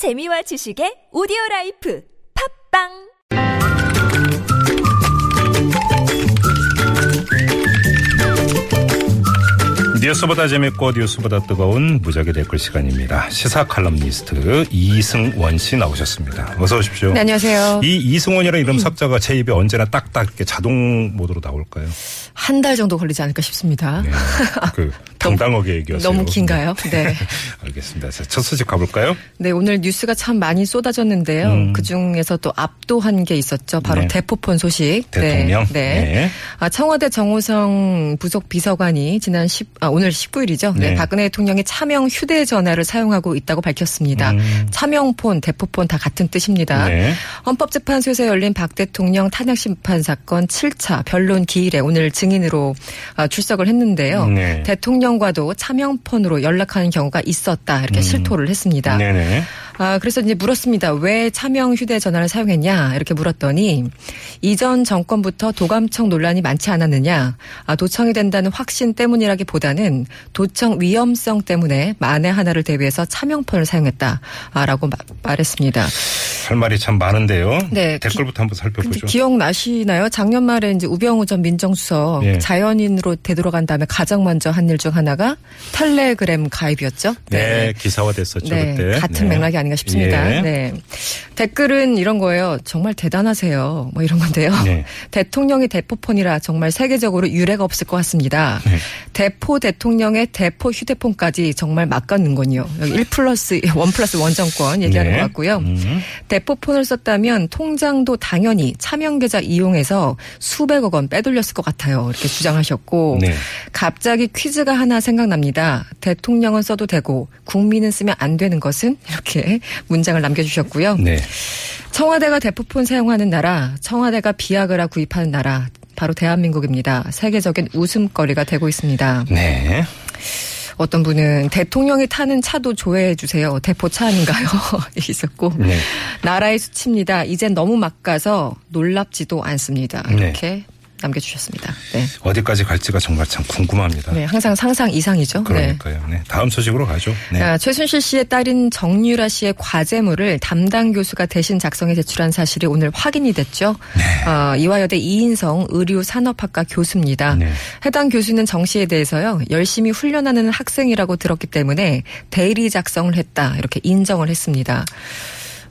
재미와 지식의 오디오 라이프. 팟빵 뉴스보다 재밌고 뉴스보다 뜨거운 무적의 댓글 시간입니다. 시사 칼럼니스트 이승원 씨 나오셨습니다. 어서 오십시오. 네, 안녕하세요. 이 이승원이라는 이름 석 자가 제 입에 언제나 딱딱 이렇게 자동 모드로 나올까요? 한 달 정도 걸리지 않을까 싶습니다. 네. 그 당당하게 얘기하세요. 너무 긴가요? 네. 알겠습니다. 자, 첫 소식 가볼까요? 네, 오늘 뉴스가 참 많이 쏟아졌는데요. 음. 그 중에서 또 압도한 게 있었죠. 바로 네. 대포폰 소식. 대통령? 네. 네. 네. 아, 청와대 정호성 부속 비서관이 지난 10, 아, 오늘 19일이죠. 네. 네. 박근혜 대통령이 차명 휴대전화를 사용하고 있다고 밝혔습니다. 음. 차명폰, 대포폰 다 같은 뜻입니다. 네. 헌법재판소에서 열린 박 대통령 탄핵 심판 사건 7차 변론 기일에 오늘 증인으로 아, 출석을 했는데요. 네. 대통령과도 차명폰으로 연락하는 경우가 있었다 이렇게 실토를 했습니다. 음. 네네. 아, 그래서 이제 물었습니다. 왜 차명 휴대전화를 사용했냐? 이렇게 물었더니 이전 정권부터 도감청 논란이 많지 않았느냐? 아, 도청이 된다는 확신 때문이라기보다는 도청 위험성 때문에 만에 하나를 대비해서 차명폰을 사용했다라고 마- 말했습니다. 할 말이 참 많은데요. 네, 댓글부터 한번 살펴보죠. 기억나시나요? 작년 말에 이제 우병우 전 민정수석 예. 자연인으로 되돌아간 다음에 가장 먼저 한 일 중 하나가 텔레그램 가입이었죠. 네, 기사화됐었죠 네, 그때. 같은 네. 맥락이 아닌가 싶습니다. 예. 네. 댓글은 이런 거예요. 정말 대단하세요. 뭐 이런 건데요. 네. 대통령이 대포폰이라 정말 세계적으로 유례가 없을 것 같습니다. 네. 대포 대통령의 대포 휴대폰까지 정말 막가는군요. 여기 1 플러스 1 플러스 원정권 얘기하는 네. 것 같고요. 음. 대포폰을 썼다면 통장도 당연히 차명 계좌 이용해서 수백억 원 빼돌렸을 것 같아요. 이렇게 주장하셨고 네. 갑자기 퀴즈가 하나 생각납니다. 대통령은 써도 되고 국민은 쓰면 안 되는 것은 이렇게 문장을 남겨주셨고요. 네. 청와대가 대포폰 사용하는 나라, 청와대가 비아그라 구입하는 나라. 바로 대한민국입니다. 세계적인 웃음거리가 되고 있습니다. 네. 어떤 분은 대통령이 타는 차도 조회해 주세요. 대포차 아닌가요? 있었고 네. 나라의 수치입니다. 이젠 너무 막 가서 놀랍지도 않습니다. 네. 이렇게 남겨주셨습니다. 네. 어디까지 갈지가 정말 참 궁금합니다. 네, 항상 상상 이상이죠. 네. 그러니까요. 네. 다음 소식으로 가죠. 네. 아, 최순실 씨의 딸인 정유라 씨의 과제물을 담당 교수가 대신 작성해 제출한 사실이 오늘 확인이 됐죠. 아, 이화여대 이인성 의료산업학과 교수입니다. 네. 해당 교수는 정 씨에 대해서요 열심히 훈련하는 학생이라고 들었기 때문에 대리 작성을 했다 이렇게 인정을 했습니다.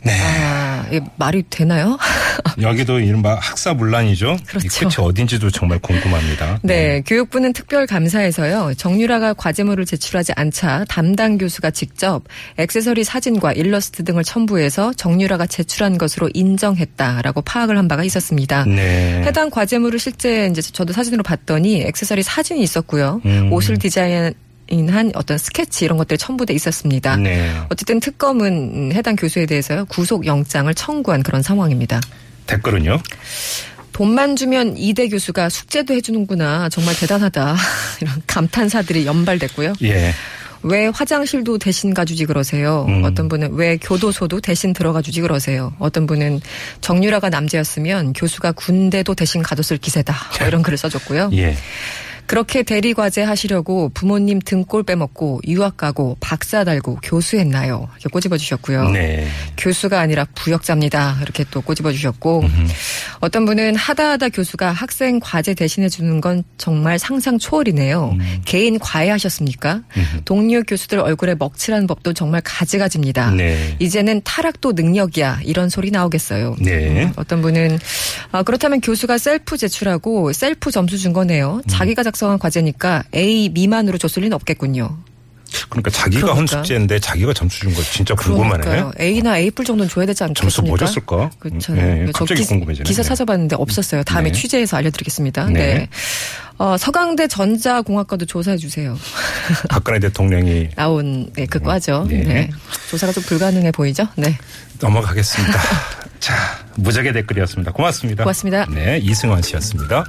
네. 아, 이게 말이 되나요? 여기도 이른바 학사문란이죠. 그렇죠. 이 끝이 어딘지도 정말 궁금합니다. 네, 교육부는 특별 감사에서요. 정유라가 과제물을 제출하지 않자 담당 교수가 직접 액세서리 사진과 일러스트 등을 첨부해서 정유라가 제출한 것으로 인정했다라고 파악을 한 바가 있었습니다. 네. 해당 과제물을 실제 이제 저도 사진으로 봤더니 액세서리 사진이 있었고요. 음. 옷을 디자인 한 어떤 스케치 이런 것들이 첨부돼 있었습니다. 네. 어쨌든 특검은 해당 교수에 대해서요 구속 영장을 청구한 그런 상황입니다. 댓글은요? 돈만 주면 이대 교수가 숙제도 해주는구나. 정말 대단하다. 이런 감탄사들이 연발됐고요. 예. 왜 화장실도 대신 가주지 그러세요? 음. 어떤 분은 왜 교도소도 대신 들어가 주지 그러세요? 어떤 분은 정유라가 남자였으면 교수가 군대도 대신 가뒀을 기세다. 뭐 이런 글을 써줬고요. 예. 그렇게 대리 과제 하시려고 부모님 등골 빼먹고 유학 가고 박사 달고 교수했나요? 이렇게 꼬집어 주셨고요. 네. 교수가 아니라 부역자입니다. 이렇게 또 꼬집어 주셨고 어떤 분은 하다 하다 교수가 학생 과제 대신해 주는 건 정말 상상 초월이네요. 음. 개인 과외하셨습니까? 동료 교수들 얼굴에 먹칠하는 법도 정말 가지가지입니다. 네. 이제는 타락도 능력이야 이런 소리 나오겠어요. 네. 음, 어떤 분은 아, 그렇다면 교수가 셀프 제출하고 셀프 점수 준 거네요. 자기가 작성한 과제니까 A 미만으로 줬을 리는 없겠군요. 그러니까 자기가 한 그러니까. 숙제인데 자기가 점수 준 거 진짜 궁금하네. 그러니까요. A나 A 뿔 정도는 줘야 되지 않겠습니까? 점수 뭐 줬을까? 그렇죠. 예, 저 갑자기 기- 궁금해지네. 기사 찾아봤는데 없었어요. 다음에 네. 취재해서 알려드리겠습니다. 네. 네. 어, 서강대 전자공학과도 조사해 주세요. 박근혜 대통령이 나온 네, 그 과죠. 네. 네. 조사가 좀 불가능해 보이죠? 네. 넘어가겠습니다. 자, 무적의 댓글이었습니다. 고맙습니다. 고맙습니다. 네, 이승환 씨였습니다.